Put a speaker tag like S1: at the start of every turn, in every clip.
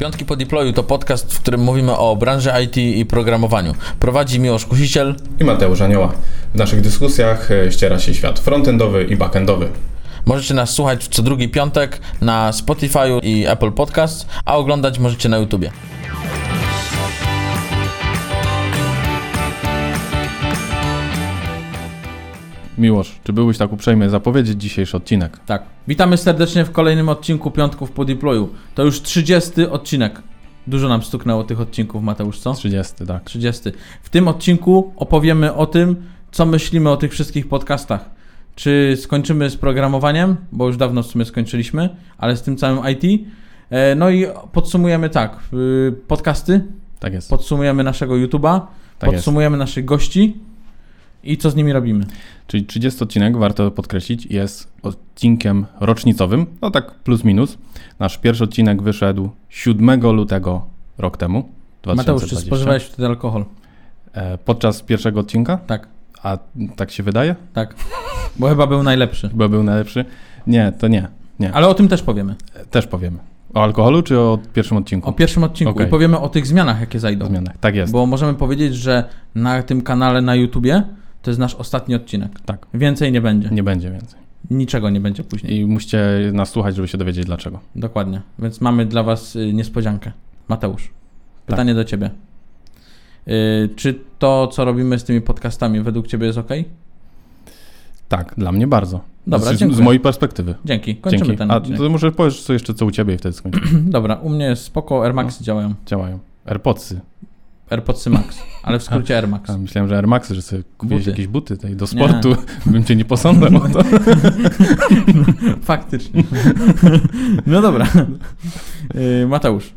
S1: Piątki po deployu to podcast, w którym mówimy o branży IT i programowaniu. Prowadzi Miłosz Kusiciel
S2: i Mateusz Anioła. W naszych dyskusjach e, ściera się świat frontendowy i backendowy.
S1: Możecie nas słuchać co drugi piątek na Spotify i Apple Podcast, a oglądać możecie na YouTubie.
S2: Miłosz, czy byłbyś tak uprzejmy zapowiedzieć dzisiejszy odcinek?
S1: Tak. Witamy serdecznie w kolejnym odcinku Piątków po deployu. To już 30 odcinek. Dużo nam stuknęło tych odcinków, Mateusz, co?
S2: 30, tak.
S1: 30. W tym odcinku opowiemy o tym, co myślimy o tych wszystkich podcastach. Czy skończymy z programowaniem, bo już dawno w sumie skończyliśmy, ale z tym całym IT. E, no i podsumujemy tak, y, podcasty.
S2: Tak jest.
S1: Podsumujemy naszego YouTube'a, tak podsumujemy jest. naszych gości i co z nimi robimy.
S2: Czyli 30 odcinek, warto podkreślić, jest odcinkiem rocznicowym, no tak plus minus. Nasz pierwszy odcinek wyszedł 7 lutego rok temu.
S1: 2020. Mateusz, czy spożywałeś wtedy alkohol?
S2: E, podczas pierwszego odcinka?
S1: Tak.
S2: A tak się wydaje?
S1: Tak. Bo chyba był najlepszy.
S2: Bo był najlepszy? Nie, to nie. nie.
S1: Ale o tym też powiemy.
S2: E, też powiemy. O alkoholu czy o pierwszym odcinku?
S1: O pierwszym odcinku okay. i powiemy o tych zmianach, jakie zajdą.
S2: Zmianach, tak jest.
S1: Bo możemy powiedzieć, że na tym kanale na YouTubie to jest nasz ostatni odcinek.
S2: Tak.
S1: Więcej nie będzie.
S2: Nie będzie więcej.
S1: Niczego nie będzie później.
S2: I musicie nas słuchać, żeby się dowiedzieć dlaczego.
S1: Dokładnie. Więc mamy dla Was y, niespodziankę. Mateusz, pytanie tak. do Ciebie. Yy, czy to, co robimy z tymi podcastami, według Ciebie jest ok?
S2: Tak, dla mnie bardzo.
S1: Dobra,
S2: z, z mojej perspektywy.
S1: Dzięki, kończymy
S2: Dzięki.
S1: ten odcinek.
S2: A to może powiesz co jeszcze co u Ciebie i wtedy skończymy.
S1: Dobra, u mnie jest spoko, Air Maxy no. działają.
S2: Działają. AirPodsy.
S1: AirPodsy Max, ale w skrócie Air Max.
S2: A, myślałem, że Air Maxy, że sobie kupiłeś jakieś buty tej do sportu, nie. bym cię nie posądzał o to.
S1: Faktycznie. No dobra. Y, Mateusz,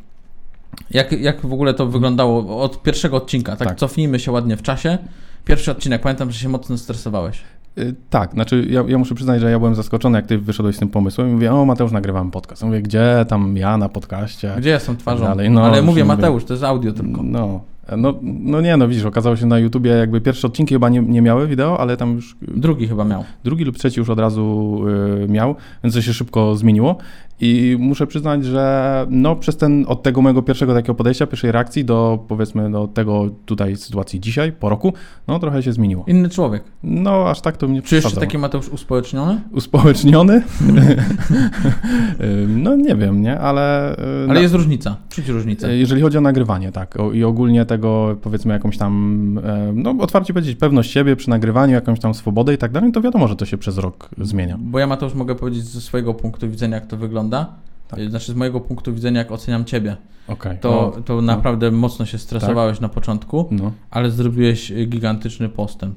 S1: jak, jak w ogóle to wyglądało od pierwszego odcinka? Tak, tak, cofnijmy się ładnie w czasie. Pierwszy odcinek, pamiętam, że się mocno stresowałeś.
S2: Yy, tak, znaczy ja, ja, muszę przyznać, że ja byłem zaskoczony, jak ty wyszedłeś z tym pomysłem i mówię, o Mateusz, nagrywam podcast. mówię, gdzie tam ja na podcaście?
S1: Gdzie jestem twarzą? Dalej. No, Ale mówię, Mateusz, to jest audio tylko.
S2: No, no, no nie, no widzisz, okazało się na YouTubie jakby pierwsze odcinki chyba nie, nie miały wideo, ale tam już...
S1: Drugi chyba miał.
S2: Drugi lub trzeci już od razu y, miał, więc to się szybko zmieniło i muszę przyznać, że no przez ten, od tego mojego pierwszego takiego podejścia, pierwszej reakcji do powiedzmy do tego tutaj sytuacji dzisiaj, po roku, no trochę się zmieniło.
S1: Inny człowiek.
S2: No aż tak to mnie
S1: Czy jeszcze taki Mateusz uspołeczniony?
S2: Uspołeczniony? no nie wiem, nie, ale...
S1: Y, ale jest różnica, czuć różnicę.
S2: Jeżeli chodzi o nagrywanie, tak, i ogólnie tego powiedzmy jakąś tam, e, no otwarcie powiedzieć, pewność siebie przy nagrywaniu, jakąś tam swobodę i tak dalej, to wiadomo, że to się przez rok zmienia.
S1: Bo ja Mateusz mogę powiedzieć ze swojego punktu widzenia, jak to wygląda. Tak. Znaczy z mojego punktu widzenia, jak oceniam Ciebie.
S2: Okay.
S1: To, to no. naprawdę mocno się stresowałeś tak. na początku, no. ale zrobiłeś gigantyczny postęp.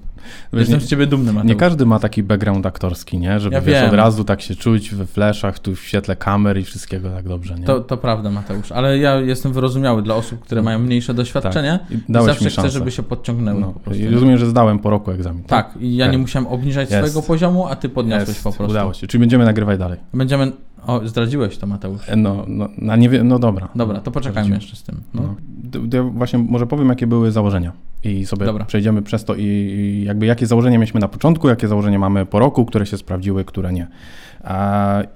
S1: Wiesz, Jestem z Ciebie dumny, Mateusz.
S2: Nie każdy ma taki background aktorski, nie? Żeby ja wiesz, od razu tak się czuć we fleszach, tu w świetle kamer i wszystkiego tak dobrze, nie?
S1: To, to prawda, Mateusz, ale ja jestem wyrozumiały dla osób, które mają mniejsze doświadczenie tak. i, zawsze chcę, żeby się podciągnęły no. po prostu.
S2: I rozumiem, że zdałem po roku egzamin.
S1: Tak, tak i ja nie musiałem obniżać Jest. swojego poziomu, a Ty podniosłeś
S2: Jest.
S1: po prostu.
S2: Udało się. Czyli będziemy nagrywać dalej.
S1: Będziemy... O, zdradziłeś to, Mateusz.
S2: No, no, no, nie no dobra.
S1: Dobra, to poczekajmy jeszcze z tym. No.
S2: No. Ja właśnie może powiem, jakie były założenia i sobie dobra. przejdziemy przez to i, jakby jakie założenia mieliśmy na początku, jakie założenia mamy po roku, które się sprawdziły, które nie.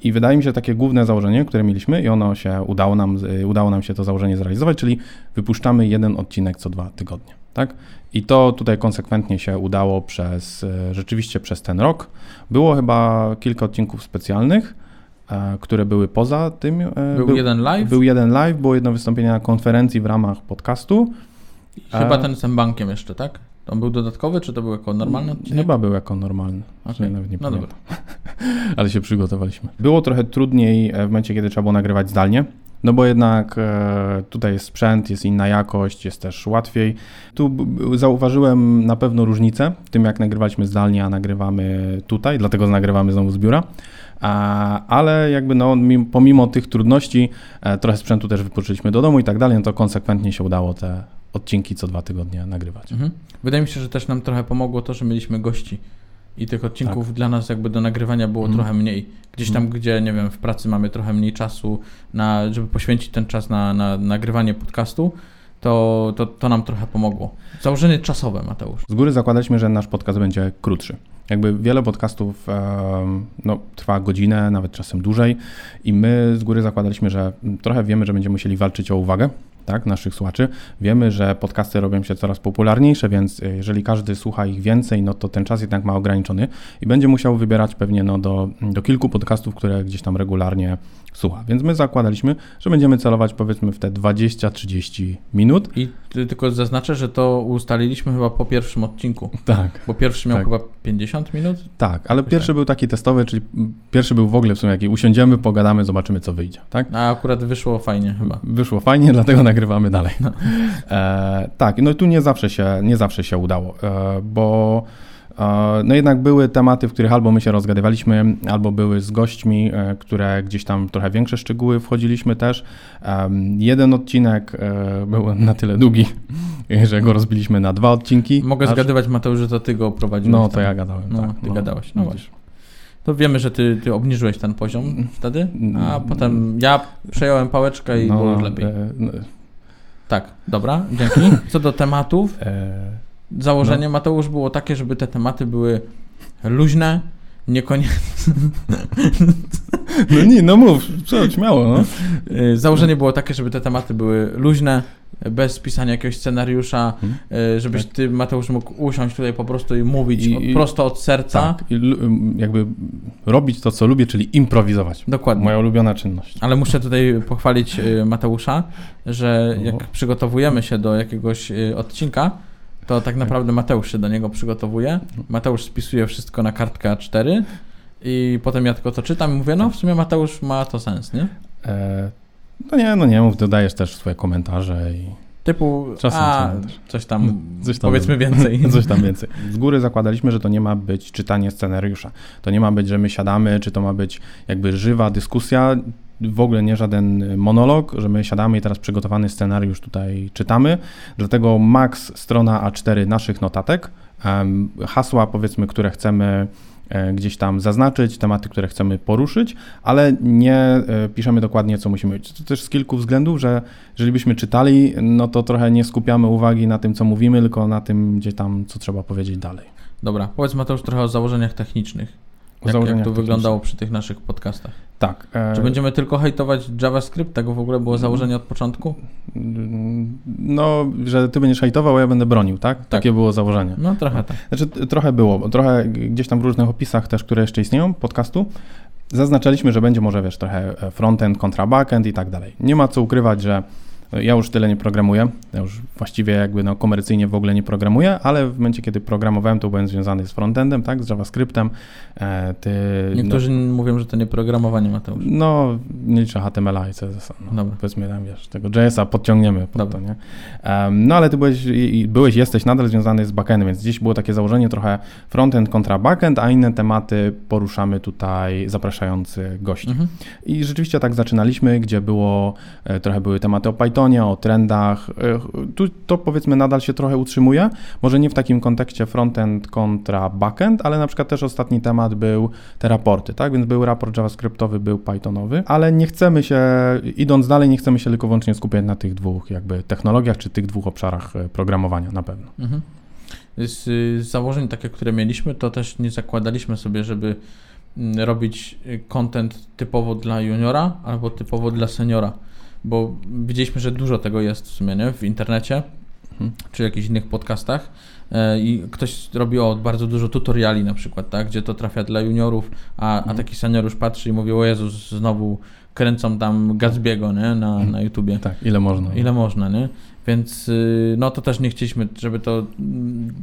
S2: I wydaje mi się takie główne założenie, które mieliśmy i ono się udało nam, udało nam się to założenie zrealizować, czyli wypuszczamy jeden odcinek co dwa tygodnie. Tak? I to tutaj konsekwentnie się udało przez, e, rzeczywiście przez ten rok. Było chyba kilka odcinków specjalnych, e, które były poza tym.
S1: E, był, był, jeden live?
S2: Był jeden live, było jedno wystąpienie na konferencji w ramach podcastu.
S1: Chyba ten z tym bankiem jeszcze, tak? On był dodatkowy, czy to był jako normalny odcinek?
S2: Chyba był jako normalny. Okay. Nawet nie no dobra. Ale się przygotowaliśmy. Było trochę trudniej w momencie, kiedy trzeba było nagrywać zdalnie. No bo jednak e, tutaj jest sprzęt, jest inna jakość, jest też łatwiej. Tu zauważyłem na pewno różnicę w tym, jak nagrywaliśmy zdalnie, a nagrywamy tutaj, dlatego nagrywamy znowu z biura. Ale jakby no, pomimo tych trudności, e, trochę sprzętu też wypożyczyliśmy do domu i tak dalej, no to konsekwentnie się udało te odcinki co dwa tygodnie nagrywać. Mhm.
S1: Wydaje mi się, że też nam trochę pomogło to, że mieliśmy gości i tych odcinków tak. dla nas jakby do nagrywania było mm. trochę mniej. Gdzieś tam, mm. gdzie, nie wiem, w pracy mamy trochę mniej czasu, na, żeby poświęcić ten czas na, na nagrywanie podcastu, to, to, to nam trochę pomogło. Założenie czasowe, Mateusz.
S2: Z góry zakładaliśmy, że nasz podcast będzie krótszy. Jakby wiele podcastów no, trwa godzinę, nawet czasem dłużej i my z góry zakładaliśmy, że trochę wiemy, że będziemy musieli walczyć o uwagę, tak, naszych słuchaczy. Wiemy, że podcasty robią się coraz popularniejsze, więc y, jeżeli każdy słucha ich więcej, no to ten czas jednak ma ograniczony i będzie musiał wybierać pewnie no, do, do kilku podcastów, które gdzieś tam regularnie słucha. Więc my zakładaliśmy, że będziemy celować powiedzmy w te 20-30 minut.
S1: I tylko zaznaczę, że to ustaliliśmy chyba po pierwszym odcinku.
S2: Tak.
S1: Bo pierwszy miał tak. chyba 50 minut?
S2: Tak, ale pierwszy był taki testowy, czyli pierwszy był w ogóle w sumie jaki usiądziemy, pogadamy, zobaczymy co wyjdzie, tak?
S1: A akurat wyszło fajnie chyba.
S2: Wyszło fajnie, dlatego nagrywamy dalej. No. E, tak, no i tu nie zawsze się, nie zawsze się udało, e, bo no jednak były tematy, w których albo my się rozgadywaliśmy, albo były z gośćmi, e, które gdzieś tam trochę większe szczegóły wchodziliśmy też. Jeden odcinek e, był na tyle długi, że go rozbiliśmy na dwa odcinki.
S1: Mogę aż... zgadywać, Mateusz, że to ty go prowadziłeś.
S2: No, to tam. ja gadałem,
S1: No,
S2: tak.
S1: ty no, gadałeś, no właśnie. To wiemy, że ty, ty obniżyłeś ten poziom wtedy, a mm. potem ja przejąłem pałeczkę i no, było już lepiej. E, no. Tak, dobra, dzięki. Co do tematów, Założenie no. Mateusz było takie, żeby te tematy były luźne, niekoniecznie.
S2: No nie, no mów, co, śmiało, no.
S1: Y, założenie było takie, żeby te tematy były luźne, bez pisania jakiegoś scenariusza, hmm. żebyś tak. ty, Mateusz, mógł usiąść tutaj po prostu i mówić I, prosto od serca.
S2: Tak, i jakby robić to, co lubię, czyli improwizować.
S1: Dokładnie.
S2: Moja ulubiona czynność.
S1: Ale muszę tutaj pochwalić y, Mateusza, że jak przygotowujemy się do jakiegoś odcinka, to tak naprawdę Mateusz się do niego przygotowuje. Mateusz spisuje wszystko na kartkę A4 i potem ja tylko to czytam i mówię, no w sumie Mateusz ma to sens, nie? E,
S2: no nie, no nie mów, dodajesz też swoje komentarze i...
S1: Typu, Czasem a, coś tam, coś tam powiedzmy więcej.
S2: Coś tam więcej. Z góry zakładaliśmy, że to nie ma być czytanie scenariusza. To nie ma być, że my siadamy, czy to ma być jakby żywa dyskusja w ogóle nie żaden monolog, że my siadamy i teraz przygotowany scenariusz tutaj czytamy. Dlatego max strona A4 naszych notatek, hasła powiedzmy, które chcemy e, gdzieś tam zaznaczyć, tematy, które chcemy poruszyć, ale nie e, piszemy dokładnie, co musimy być. To też z kilku względów, że jeżeli byśmy czytali, no to trochę nie skupiamy uwagi na tym, co mówimy, tylko na tym, gdzie tam, co trzeba powiedzieć dalej.
S1: Dobra, powiedz Mateusz trochę o założeniach technicznych. Jak, jak to wyglądało przy tych naszych podcastach?
S2: Tak.
S1: E... Czy będziemy tylko hejtować JavaScript? Tego w ogóle było założenie od początku?
S2: No, że ty będziesz hejtował, a ja będę bronił, tak? tak. Takie było założenie.
S1: No, trochę tak.
S2: Znaczy, trochę było. Trochę gdzieś tam w różnych opisach też, które jeszcze istnieją podcastu, zaznaczaliśmy, że będzie może, wiesz, trochę e, frontend kontra backend i tak dalej. Nie ma co ukrywać, że ja już tyle nie programuję, ja już właściwie jakby no komercyjnie w ogóle nie programuję, ale w momencie, kiedy programowałem, to byłem związany z frontendem, tak, z JavaScriptem.
S1: E, ty, Niektórzy no, mówią, że to nie programowanie, Mateusz.
S2: No, nie liczę HTML-a i CSS-a. No, Dobra. Powiedzmy tam, wiesz, tego JS-a podciągniemy pod Dobra. to, nie? Um, no, ale ty byłeś, byłeś, jesteś nadal związany z backendem, więc dziś było takie założenie trochę frontend kontra backend, a inne tematy poruszamy tutaj zapraszający gości. Mhm. I rzeczywiście tak zaczynaliśmy, gdzie było, e, trochę były tematy o Python, O trendach. E, tu to powiedzmy nadal się trochę utrzymuje. Może nie w takim kontekście frontend kontra backend, ale na przykład też ostatni temat był te raporty, tak? Więc był raport JavaScriptowy, był Pythonowy, ale nie chcemy się, idąc dalej, nie chcemy się tylko wyłącznie skupiać na tych dwóch jakby technologiach czy tych dwóch obszarach e, programowania na pewno. Mhm.
S1: Z, z założeń takie, które mieliśmy, to też nie zakładaliśmy sobie, żeby mm, robić e, content typowo dla juniora albo typowo dla seniora bo widzieliśmy, że dużo tego jest w sumie nie? w internecie mhm. czy jakichś innych podcastach e, i ktoś robi o bardzo dużo tutoriali na przykład, tak, gdzie to trafia dla juniorów, a, mhm. a taki senior już patrzy i mówi, o Jezus, znowu kręcą tam Gatsby'ego, nie, na, mhm. na YouTubie.
S2: Tak, ile można.
S1: Ile można, nie? Więc y, no to też nie chcieliśmy, żeby to mm,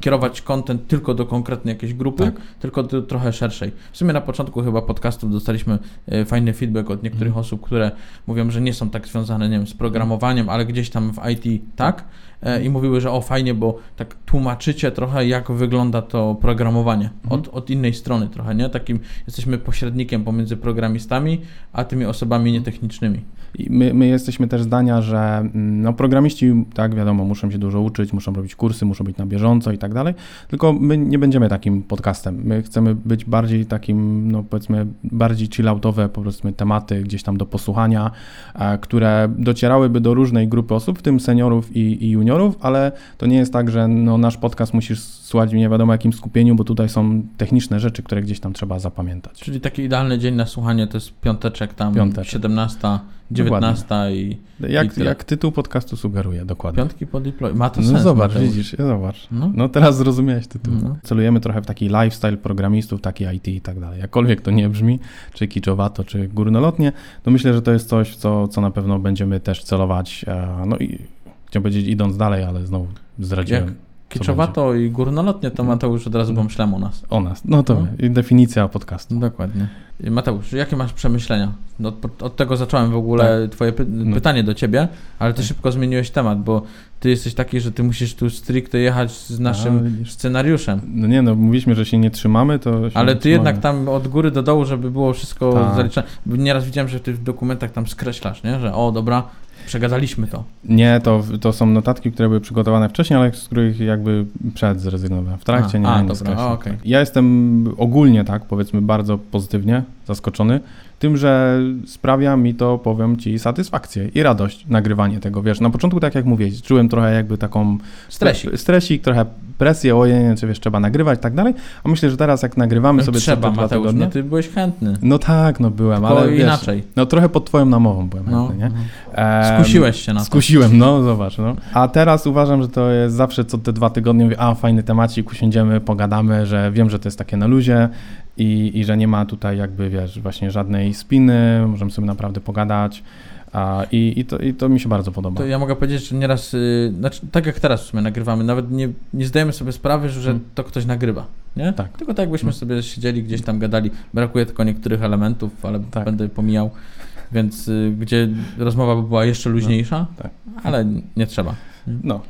S1: kierować content tylko do konkretnej jakiejś grupy, tak. tylko do trochę szerszej. W sumie na początku chyba podcastów dostaliśmy y, fajny feedback od niektórych mm. osób, które mówią, że nie są tak związane, nie wiem, z programowaniem, ale gdzieś tam w IT tak e, i mówiły, że o fajnie, bo tak tłumaczycie trochę jak wygląda to programowanie mm. od, od innej strony trochę, nie? Takim jesteśmy pośrednikiem pomiędzy programistami, a tymi osobami nietechnicznymi.
S2: I my, my jesteśmy też zdania, że mm, no, programiści, tak wiadomo, muszą się dużo uczyć, muszą robić kursy, muszą być na bieżąco i tak dalej, tylko my nie będziemy takim podcastem. My chcemy być bardziej takim, no powiedzmy, bardziej chilloutowe, powiedzmy, tematy gdzieś tam do posłuchania, e, które docierałyby do różnej grupy osób, w tym seniorów i, i juniorów, ale to nie jest tak, że no, nasz podcast musisz słuchać w nie wiadomo jakim skupieniu, bo tutaj są techniczne rzeczy, które gdzieś tam trzeba zapamiętać.
S1: Czyli taki idealny dzień na słuchanie to jest piąteczek tam, piąteczek. 17 19 dokładnie. i.
S2: Jak, i jak tytuł podcastu sugeruje, dokładnie.
S1: Piątki po deploy. Ma to
S2: no
S1: sens.
S2: Zobacz, widzisz, zobacz. No. no. teraz zrozumiałeś tytuł. No. Celujemy trochę w taki lifestyle programistów, taki IT i tak dalej. Jakkolwiek to nie brzmi, czy kiczowato, czy górnolotnie, to myślę, że to jest coś, co, co na pewno będziemy też celować. E, no i chciałbym powiedzieć idąc dalej, ale znowu zdradziłem. Jak
S1: Kiczowato i górnolotnie, to Mateusz od razu pomyślałem o nas.
S2: O nas, no to no. definicja podcastu.
S1: Dokładnie. Mateusz, jakie masz przemyślenia? No, od, tego zacząłem w ogóle tak. twoje py no. pytanie do ciebie, ale ty tak. szybko zmieniłeś temat, bo ty jesteś taki, że ty musisz tu stricte jechać z naszym A, scenariuszem.
S2: No nie, no mówiliśmy, że się nie trzymamy, to
S1: Ale
S2: ty
S1: jednak tam od góry do dołu, żeby było wszystko tak. zaliczone. Nieraz widziałem, że ty w dokumentach tam skreślasz, nie? Że o, dobra, Przegadaliśmy to.
S2: Nie, to, to są notatki, które były przygotowane wcześniej, ale z których jakby przed zrezygnowałem. W trakcie a, nie, a, nie dobra, a, okay. Ja jestem ogólnie tak, powiedzmy, bardzo pozytywnie zaskoczony tym, że sprawia mi to, powiem Ci, satysfakcję i radość nagrywanie tego, wiesz, na początku, tak jak mówię, czułem trochę jakby taką...
S1: Stresik.
S2: Stresik, trochę presję, ojej, czy wiesz, trzeba nagrywać i tak dalej, a myślę, że teraz jak nagrywamy sobie
S1: trzeba, Mateusz, no ty byłeś chętny.
S2: No tak, no byłem, Tylko ale wiesz, inaczej. No trochę pod twoją namową byłem no, chętny, nie?
S1: No. Skusiłeś się na to.
S2: Skusiłem, no zobacz, no. A teraz uważam, że to jest zawsze co te dwa tygodnie mówię, a fajny temacik, usiądziemy, pogadamy, że wiem, że to jest takie na luzie, i, i że nie ma tutaj jakby, wiesz, właśnie żadnej spiny, możemy sobie naprawdę pogadać. A, i, i, to, I to mi się bardzo podoba.
S1: To ja mogę powiedzieć, że nieraz, yy, znaczy, tak jak teraz w sumie nagrywamy, nawet nie, nie zdajemy sobie sprawy, że hmm. to ktoś nagrywa. Nie? Tak. Tylko tak jakbyśmy hmm. sobie siedzieli gdzieś tam gadali. Brakuje tylko niektórych elementów, ale tak. będę pomijał. Więc y, gdzie rozmowa by była jeszcze luźniejsza, no, tak. ale nie trzeba.
S2: No,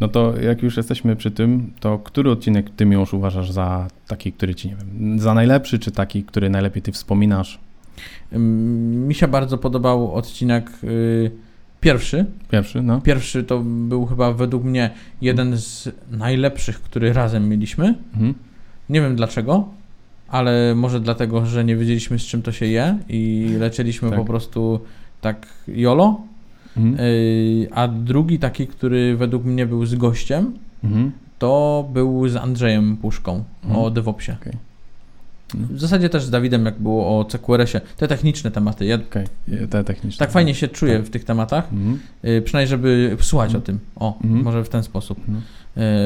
S2: no to jak już jesteśmy przy tym, to który odcinek ty już uważasz za taki, który ci, nie wiem, za najlepszy, czy taki, który najlepiej ty wspominasz?
S1: Mi się bardzo podobał odcinek y, pierwszy.
S2: Pierwszy, no.
S1: Pierwszy to był chyba według mnie jeden z najlepszych, który razem mieliśmy. Mhm. Nie wiem dlaczego, ale może dlatego, że nie wiedzieliśmy z czym to się je i lecieliśmy tak. po prostu tak jolo Mhm. Y, a drugi taki, który według mnie był z gościem, mhm. to był z Andrzejem Puszką mhm. o DevOpsie. Okay. W zasadzie też z Dawidem, jak było o CQRS-ie. Te techniczne tematy. Ja
S2: okay. te techniczne.
S1: Tak fajnie się czuję tak. w tych tematach. Mhm. Y, przynajmniej, żeby słuchać mhm. o tym. O, mhm. może w ten sposób. Mhm.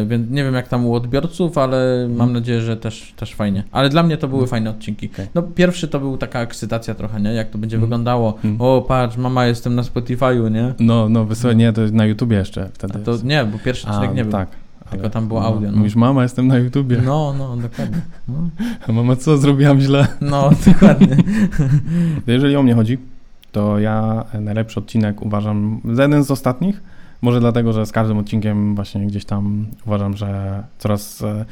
S1: Y, więc nie wiem, jak tam u odbiorców, ale mhm. mam nadzieję, że też, też fajnie. Ale dla mnie to były mhm. fajne odcinki. Okay. No, pierwszy to był taka ekscytacja trochę, nie? Jak to będzie mhm. wyglądało. O, patrz, mama, jestem na Spotify'u, nie?
S2: No, no, wysłanie, nie, to na YouTubie jeszcze wtedy.
S1: A to nie, bo pierwszy odcinek A, nie był. Tak. Tylko tam było no, audio.
S2: No. Mówisz, mama, jestem na YouTubie.
S1: No, no, dokładnie. No.
S2: A mama, co zrobiłam źle?
S1: No, dokładnie.
S2: Jeżeli o mnie chodzi, to ja najlepszy odcinek uważam za jeden z ostatnich, może dlatego, że z każdym odcinkiem właśnie gdzieś tam uważam, że coraz, e,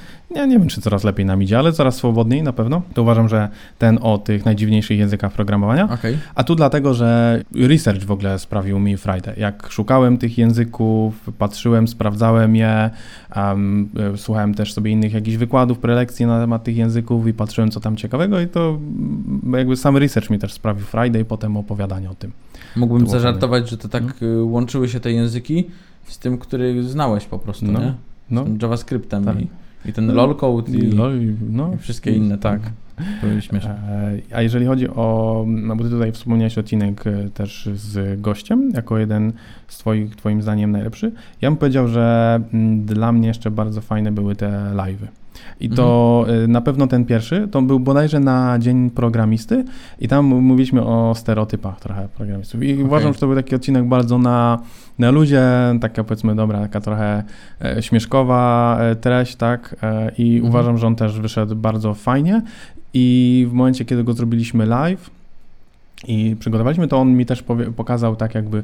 S2: nie, wiem czy coraz lepiej nam idzie, ale coraz swobodniej na pewno. To uważam, że ten o tych najdziwniejszych językach programowania. Okay. A tu dlatego, że research w ogóle sprawił mi Friday. Jak szukałem tych języków, patrzyłem, sprawdzałem je, um, słuchałem też sobie innych jakichś wykładów, prelekcji na temat tych języków i patrzyłem, co tam ciekawego i to jakby sam research mi też sprawił Friday i potem opowiadanie o tym.
S1: Mógłbym zażartować, że to tak no. łączyły się te języki z tym, który znałeś po prostu, no. nie? Z no. tym JavaScriptem tak. i, i ten no. lolcode i, i, no. i wszystkie inne. Tak.
S2: Były śmieszne. E, a jeżeli chodzi o, no bo ty tutaj wspomniałeś odcinek e, też z gościem, jako jeden z twoich, twoim zdaniem najlepszy, ja bym powiedział, że mm, dla mnie jeszcze bardzo fajne były te live'y. I to mhm. na pewno ten pierwszy, to był bodajże na Dzień Programisty i tam mówiliśmy o stereotypach trochę programistów. I okay. uważam, że to był taki odcinek bardzo na, na luzie, taka powiedzmy, dobra, taka trochę e, śmieszkowa e, treść, tak? E, I mhm. uważam, że on też wyszedł bardzo fajnie. I w momencie, kiedy go zrobiliśmy live i przygotowaliśmy, to on mi też powie, pokazał tak jakby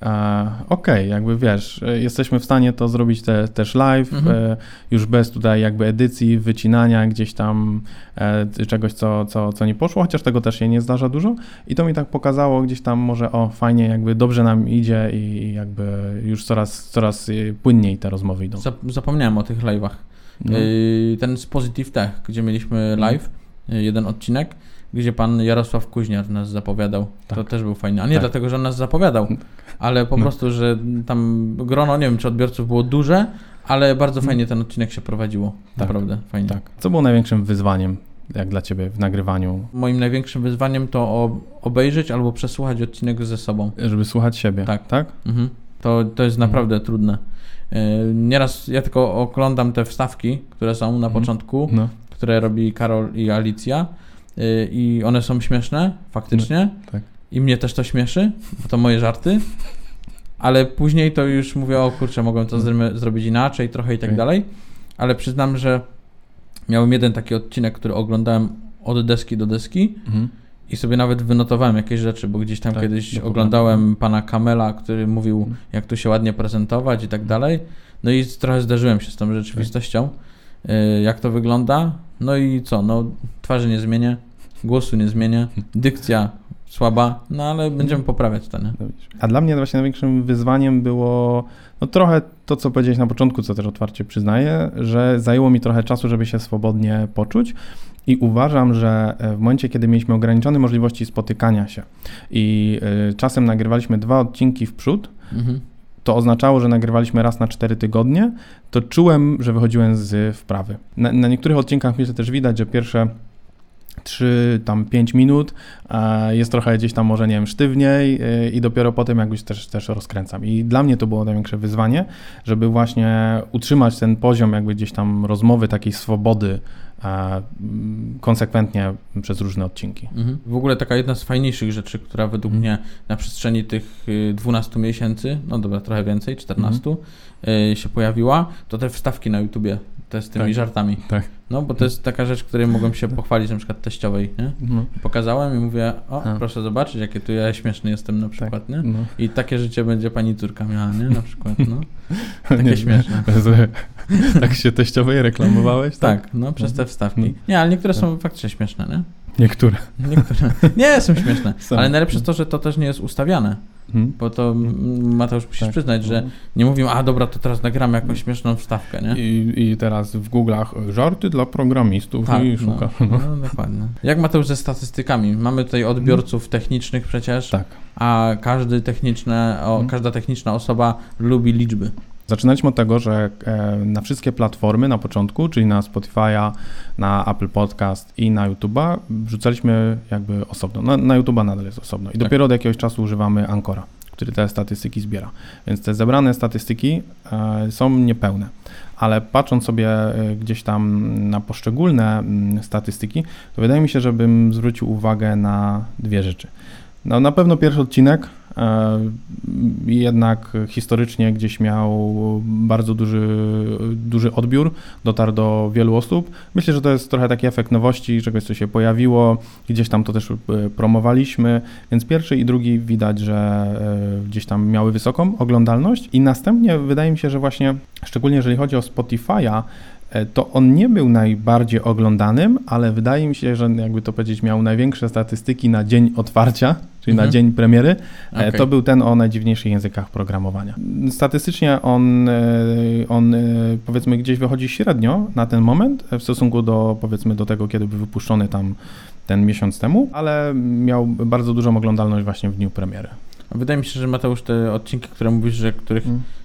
S2: Okej, okay, jakby wiesz, jesteśmy w stanie to zrobić te, też live, mhm. e, już bez tutaj jakby edycji, wycinania gdzieś tam e, czegoś, co, co, co nie poszło, chociaż tego też się nie zdarza dużo. I to mi tak pokazało gdzieś tam może, o fajnie, jakby dobrze nam idzie i jakby już coraz, coraz płynniej te rozmowy idą.
S1: Zapomniałem o tych live'ach. No. Ten z Positive Tech, gdzie mieliśmy mhm. live, jeden odcinek, gdzie pan Jarosław Kuźniar nas zapowiadał. Tak. To też był fajny. A nie tak. dlatego, że on nas zapowiadał, ale po no. prostu, że tam grono, nie wiem, czy odbiorców było duże, ale bardzo fajnie ten odcinek się prowadziło. Tak. Naprawdę fajnie. Tak.
S2: Co było największym wyzwaniem jak dla Ciebie w nagrywaniu?
S1: Moim największym wyzwaniem to obejrzeć albo przesłuchać odcinek ze sobą.
S2: Żeby słuchać siebie. Tak. tak? Mhm.
S1: To, to jest naprawdę mhm. trudne. E, nieraz ja tylko oglądam te wstawki, które są na mhm. początku, no. które robi Karol i Alicja i one są śmieszne, faktycznie. No, tak. I mnie też to śmieszy, bo to moje żarty. Ale później to już mówię, o kurczę, mogłem to no. zrobić inaczej, trochę i tak okay. dalej. Ale przyznam, że miałem jeden taki odcinek, który oglądałem od deski do deski. Mhm i sobie nawet wynotowałem jakieś rzeczy, bo gdzieś tam tak, kiedyś oglądałem pana Kamela, który mówił, mhm. jak tu się ładnie prezentować i tak dalej. No i trochę zderzyłem się z tą rzeczywistością, y, jak to wygląda. No i co, no twarzy nie zmienię, głosu nie zmienię, dykcja słaba, no ale będziemy poprawiać to, nie?
S2: A dla mnie właśnie największym wyzwaniem było no trochę to, co powiedziałeś na początku, co też otwarcie przyznaję, że zajęło mi trochę czasu, żeby się swobodnie poczuć i uważam, że e, w momencie, kiedy mieliśmy ograniczone możliwości spotykania się i y, czasem nagrywaliśmy dwa odcinki w przód, mhm. to oznaczało, że nagrywaliśmy raz na cztery tygodnie, to czułem, że wychodziłem z wprawy. Na, na niektórych odcinkach myślę też widać, że pierwsze 3, tam 5 minut, jest trochę gdzieś tam może, nie wiem, sztywniej y, i dopiero potem jakbyś też, też rozkręcam. I dla mnie to było największe wyzwanie, żeby właśnie utrzymać ten poziom jakby gdzieś tam rozmowy, takiej swobody konsekwentnie przez różne odcinki.
S1: Mhm. W ogóle taka jedna z fajniejszych rzeczy, która według mhm. mnie na przestrzeni tych 12 y, miesięcy, no dobra, trochę więcej, 14, mhm. się pojawiła, to te wstawki na YouTubie te z tymi tak. żartami. Tak. No, bo to jest taka rzecz, której mogłem się pochwalić na przykład teściowej, nie? No. Pokazałem i mówię, o, A. proszę zobaczyć, jakie tu ja śmieszny jestem na tak. przykład, tak. nie? No. I takie życie będzie pani córka miała, nie? Na przykład, no. Takie nie, śmieszne.
S2: tak się teściowej reklamowałeś,
S1: tak? Tak, no, przez te wstawki. No. Nie, ale niektóre są faktycznie śmieszne, nie?
S2: Niektóre.
S1: Niektóre. Nie, są śmieszne. Są. Ale najlepsze jest to, że to też nie jest ustawiane. Hmm. Bo to Mateusz musisz tak. przyznać, że nie mówimy, a dobra, to teraz nagramy jakąś śmieszną wstawkę, nie?
S2: I, i teraz w Google'ach żarty dla programistów tak, i szuka.
S1: No, no. no, dokładnie. Jak Mateusz ze statystykami? Mamy tutaj odbiorców technicznych przecież, tak. a każdy techniczne, o, hmm. każda techniczna osoba lubi liczby.
S2: Zaczynaliśmy od tego, że e, na wszystkie platformy na początku, czyli na Spotify'a, na Apple Podcast i na YouTube'a, wrzucaliśmy jakby osobno. Na, na YouTube'a nadal jest osobno. I tak. dopiero od jakiegoś czasu używamy Ancora, który te statystyki zbiera. Więc te zebrane statystyki e, są niepełne. Ale patrząc sobie e, gdzieś tam na poszczególne mm, statystyki, to wydaje mi się, żebym zwrócił uwagę na dwie rzeczy. No, na pewno pierwszy odcinek, jednak historycznie gdzieś miał bardzo duży, duży odbiór, dotarł do wielu osób. Myślę, że to jest trochę taki efekt nowości, czegoś, co się pojawiło, gdzieś tam to też e, promowaliśmy, więc pierwszy i drugi widać, że e, gdzieś tam miały wysoką oglądalność. I następnie wydaje mi się, że właśnie, szczególnie jeżeli chodzi o Spotify'a, to on nie był najbardziej oglądanym, ale wydaje mi się, że jakby to powiedzieć, miał największe statystyki na dzień otwarcia, czyli mhm. na dzień premiery, e, okay. to był ten o najdziwniejszych językach programowania. Statystycznie on, e, on e, powiedzmy gdzieś wychodzi średnio na ten moment w stosunku do powiedzmy do tego, kiedy był wypuszczony tam ten miesiąc temu, ale miał bardzo dużą oglądalność właśnie w dniu premiery.
S1: Wydaje mi się, że Mateusz te odcinki, które mówisz, że których hmm Y,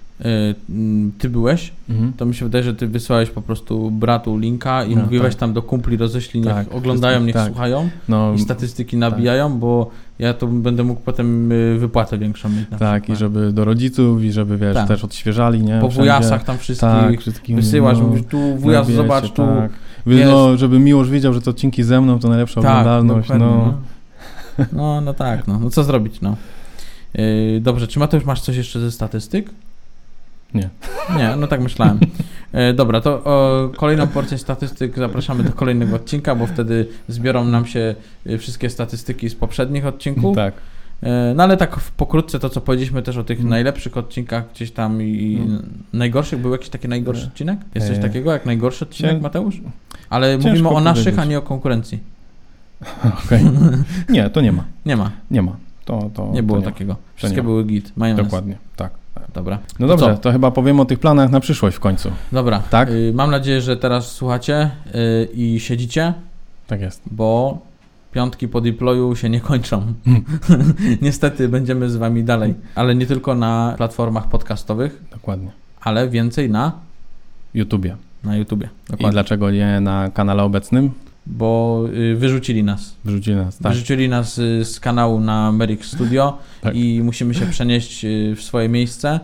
S1: ty byłeś, mhm. to mi się wydaje, że ty wysłałeś po prostu bratu linka i no, mówiłeś tak. tam do kumpli roześlij, niech tak, oglądają, niech tak. słuchają no, i statystyki nabijają, tak. bo ja to będę mógł potem y, wypłatę większą mieć.
S2: tak, przykład. i żeby do rodziców i żeby, wiesz, tak. też odświeżali, nie?
S1: Po wujasach tam wszystkich tak, wysyłasz, no, mówisz, tu wujas zobacz, tu.
S2: No, żeby Miłosz wiedział, że to odcinki ze mną to najlepsza oglądalność, no.
S1: no. No, no tak, no. no co zrobić, no. Yy, dobrze, czy Mateusz masz coś jeszcze ze statystyk?
S2: Nie.
S1: Nie, no tak myślałem. E, dobra, to o, kolejną porcję statystyk zapraszamy do kolejnego odcinka, bo wtedy zbiorą nam się e, wszystkie statystyki z poprzednich odcinków. Tak. E, no ale tak pokrótce to, co powiedzieliśmy też o tych hmm. najlepszych odcinkach gdzieś tam i hmm. najgorszych. Był jakiś taki najgorszy e, odcinek? Jest coś takiego jak najgorszy odcinek, Mateusz? Ale Ciężko mówimy o naszych, a nie o konkurencji.
S2: Okej. Okay. Nie, to nie ma.
S1: Nie ma.
S2: Nie ma. To, to,
S1: nie było
S2: to
S1: nie takiego. Wszystkie były git. Mają
S2: Dokładnie, tak.
S1: Dobra.
S2: No dobrze, to, to, chyba powiemy o tych planach na przyszłość w końcu.
S1: Dobra. Tak? Y, mam nadzieję, że teraz słuchacie y, i siedzicie.
S2: Tak jest.
S1: Bo piątki po deployu się nie kończą. Niestety będziemy z wami dalej, ale nie tylko na platformach podcastowych.
S2: Dokładnie.
S1: Ale więcej na
S2: YouTubie.
S1: Na YouTubie.
S2: Dokładnie. I dlaczego nie na kanale obecnym?
S1: Bo y, wyrzucili nas.
S2: Wyrzucili nas, tak.
S1: Wyrzucili nas y, z kanału na Merrick Studio tak. i musimy się przenieść y, w swoje miejsce,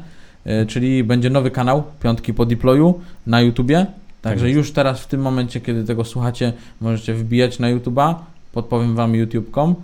S1: czyli będzie nowy kanał, piątki po deployu na YouTubie. Także tak już teraz w tym momencie, kiedy tego słuchacie, możecie wbijać na YouTube'a, podpowiem wam youtube.com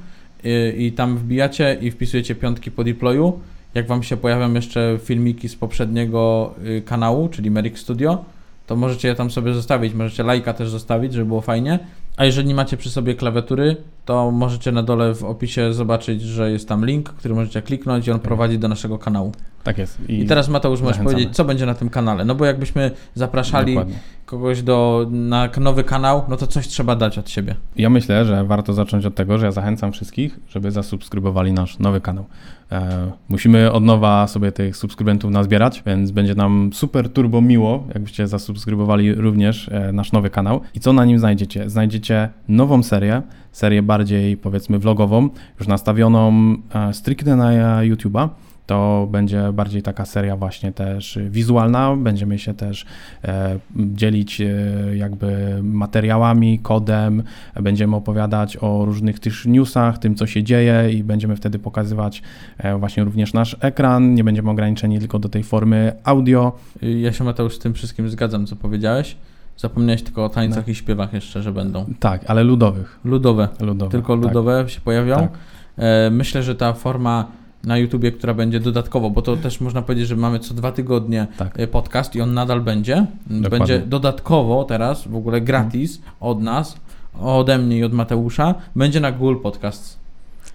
S1: i, i tam wbijacie i wpisujecie piątki po deployu. Jak wam się pojawią jeszcze filmiki z poprzedniego kanału, czyli Merrick Studio, to możecie je tam sobie zostawić. Możecie lajka też zostawić, żeby było fajnie. A jeżeli macie przy sobie klawiatury, to możecie na dole w opisie zobaczyć, że jest tam link, który możecie kliknąć i on prowadzi do naszego kanału.
S2: Tak jest.
S1: I, I teraz Mateusz możesz powiedzieć, co będzie na tym kanale. No bo jakbyśmy zapraszali Dokładnie. kogoś do, na nowy kanał, no to coś trzeba dać od siebie.
S2: Ja myślę, że warto zacząć od tego, że ja zachęcam wszystkich, żeby zasubskrybowali nasz nowy kanał. E, musimy od nowa sobie tych subskrybentów nazbierać, więc będzie nam super turbo miło, jakbyście zasubskrybowali również e, nasz nowy kanał. I co na nim znajdziecie? Znajdziecie nową serię, serię bardziej powiedzmy vlogową, już nastawioną e, stricte na YouTube'a to będzie bardziej taka seria właśnie też wizualna. Będziemy się też e, dzielić e, jakby materiałami, kodem, będziemy opowiadać o różnych też newsach, tym co się dzieje i będziemy wtedy pokazywać e, właśnie również nasz ekran. Nie będziemy ograniczeni tylko do tej formy audio.
S1: Ja się Mateusz z tym wszystkim zgadzam, co powiedziałeś. Zapomniałeś tylko o tańcach no. i śpiewach jeszcze, że będą.
S2: Tak, ale ludowych.
S1: Ludowe. ludowe tylko tak. ludowe tak. się pojawią. Tak. E, myślę, że ta forma na YouTubie, która będzie dodatkowo, bo to też można powiedzieć, że mamy co dwa tygodnie tak. E, podcast i on nadal będzie. Dokładnie. Będzie dodatkowo teraz, w ogóle gratis od nas, ode mnie i od Mateusza, będzie na Google Podcast.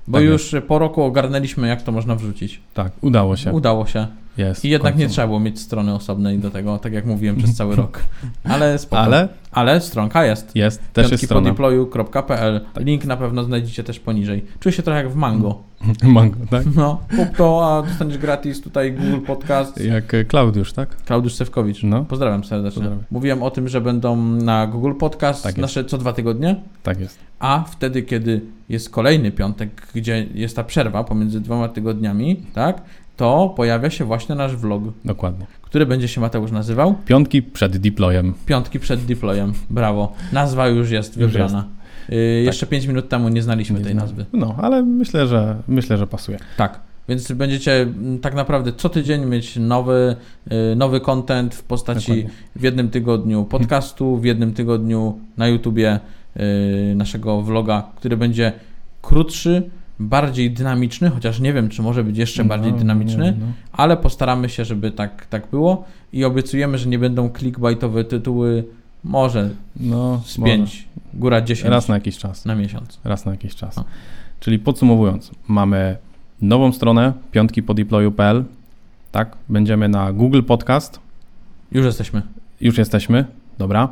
S1: Bo tak już jest. po roku ogarnęliśmy, jak to można wrzucić.
S2: Tak, udało się.
S1: Udało się. Jest, I jednak nie trzeba było mieć strony osobnej do tego, tak jak mówiłem przez cały rok. Ale spoko. Ale? Ale stronka jest.
S2: Jest, też jest strona.
S1: podeployu.pl. Tak. Link na pewno znajdziecie też poniżej. Czuję się trochę jak w Mango.
S2: Mango, tak?
S1: No, kup to, a dostaniesz gratis tutaj Google Podcast.
S2: Jak e, Klaudiusz, tak?
S1: Klaudiusz Sewkowicz. No. Pozdrawiam serdecznie. Pozdrawiam. Mówiłem o tym, że będą na Google Podcast tak nasze co dwa tygodnie.
S2: Tak jest.
S1: A wtedy, kiedy jest kolejny piątek, gdzie jest ta przerwa pomiędzy dwoma tygodniami, tak? To pojawia się właśnie nasz vlog.
S2: Dokładnie.
S1: Który będzie się Mateusz nazywał?
S2: Piątki przed deployem.
S1: Piątki przed deployem. Brawo. Nazwa już jest wybrana. Już jest. Yy. Jeszcze 5 minut temu nie znaliśmy nie tej nazwy.
S2: No, ale myślę, że myślę, że pasuje.
S1: Tak. Więc będziecie mm, tak naprawdę co tydzień mieć nowy, yy, nowy content w postaci Dokładnie. w jednym tygodniu podcastu, w jednym tygodniu na YouTubie yy, naszego vloga, który będzie krótszy, bardziej dynamiczny, chociaż nie wiem, czy może być jeszcze no, bardziej dynamiczny, nie, no. ale postaramy się, żeby tak, tak było i obiecujemy, że nie będą clickbaitowe tytuły może no, z 5, góra 10.
S2: Raz na jakiś czas.
S1: Na miesiąc.
S2: Raz na jakiś czas. No. Czyli podsumowując, mamy nową stronę piątki po deployu.pl, tak? Będziemy na Google Podcast.
S1: Już jesteśmy.
S2: Już jesteśmy, dobra.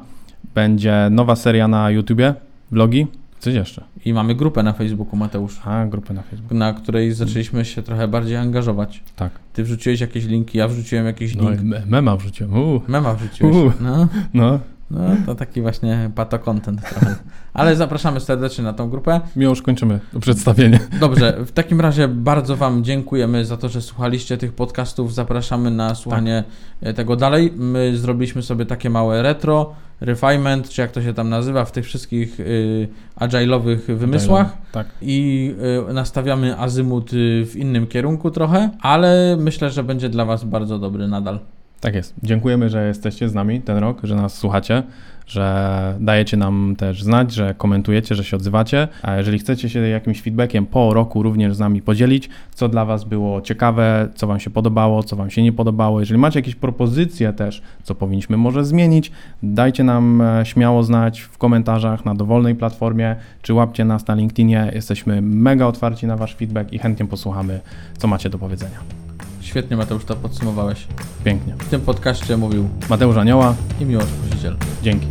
S2: Będzie nowa seria na YouTubie, vlogi. Coś jeszcze.
S1: I mamy grupę na Facebooku, Mateusz.
S2: A, grupę na Facebooku.
S1: Na której zaczęliśmy się trochę bardziej angażować.
S2: Tak.
S1: Ty wrzuciłeś jakieś linki, ja wrzuciłem jakiś no, link.
S2: Mema wrzuciłem. Uh.
S1: Mema wrzuciłeś. Uh. No. no. No, to taki właśnie pato content trochę. Ale zapraszamy serdecznie na tą grupę.
S2: My już kończymy przedstawienie.
S1: Dobrze, w takim razie bardzo Wam dziękujemy za to, że słuchaliście tych podcastów. Zapraszamy na słuchanie tak. tego dalej. My zrobiliśmy sobie takie małe retro, refinement, czy jak to się tam nazywa, w tych wszystkich y, agile'owych wymysłach. Agile,
S2: tak.
S1: I y, nastawiamy azymut w innym kierunku trochę, ale myślę, że będzie dla Was bardzo dobry nadal.
S2: Tak jest. Dziękujemy, że jesteście z nami ten rok, że nas słuchacie że dajecie nam też znać, że komentujecie, że się odzywacie. A jeżeli chcecie się jakimś feedbackiem po roku również z nami podzielić, co dla Was było ciekawe, co Wam się podobało, co Wam się nie podobało, jeżeli macie jakieś propozycje też, co powinniśmy może zmienić, dajcie nam e, śmiało znać w komentarzach na dowolnej platformie, czy łapcie nas na LinkedInie. Jesteśmy mega otwarci na Wasz feedback i chętnie posłuchamy, co macie do powiedzenia.
S1: Świetnie Mateusz to podsumowałeś.
S2: Pięknie.
S1: W tym podcaście mówił
S2: Mateusz Anioła
S1: i Miłosz Posiciel.
S2: Dzięki.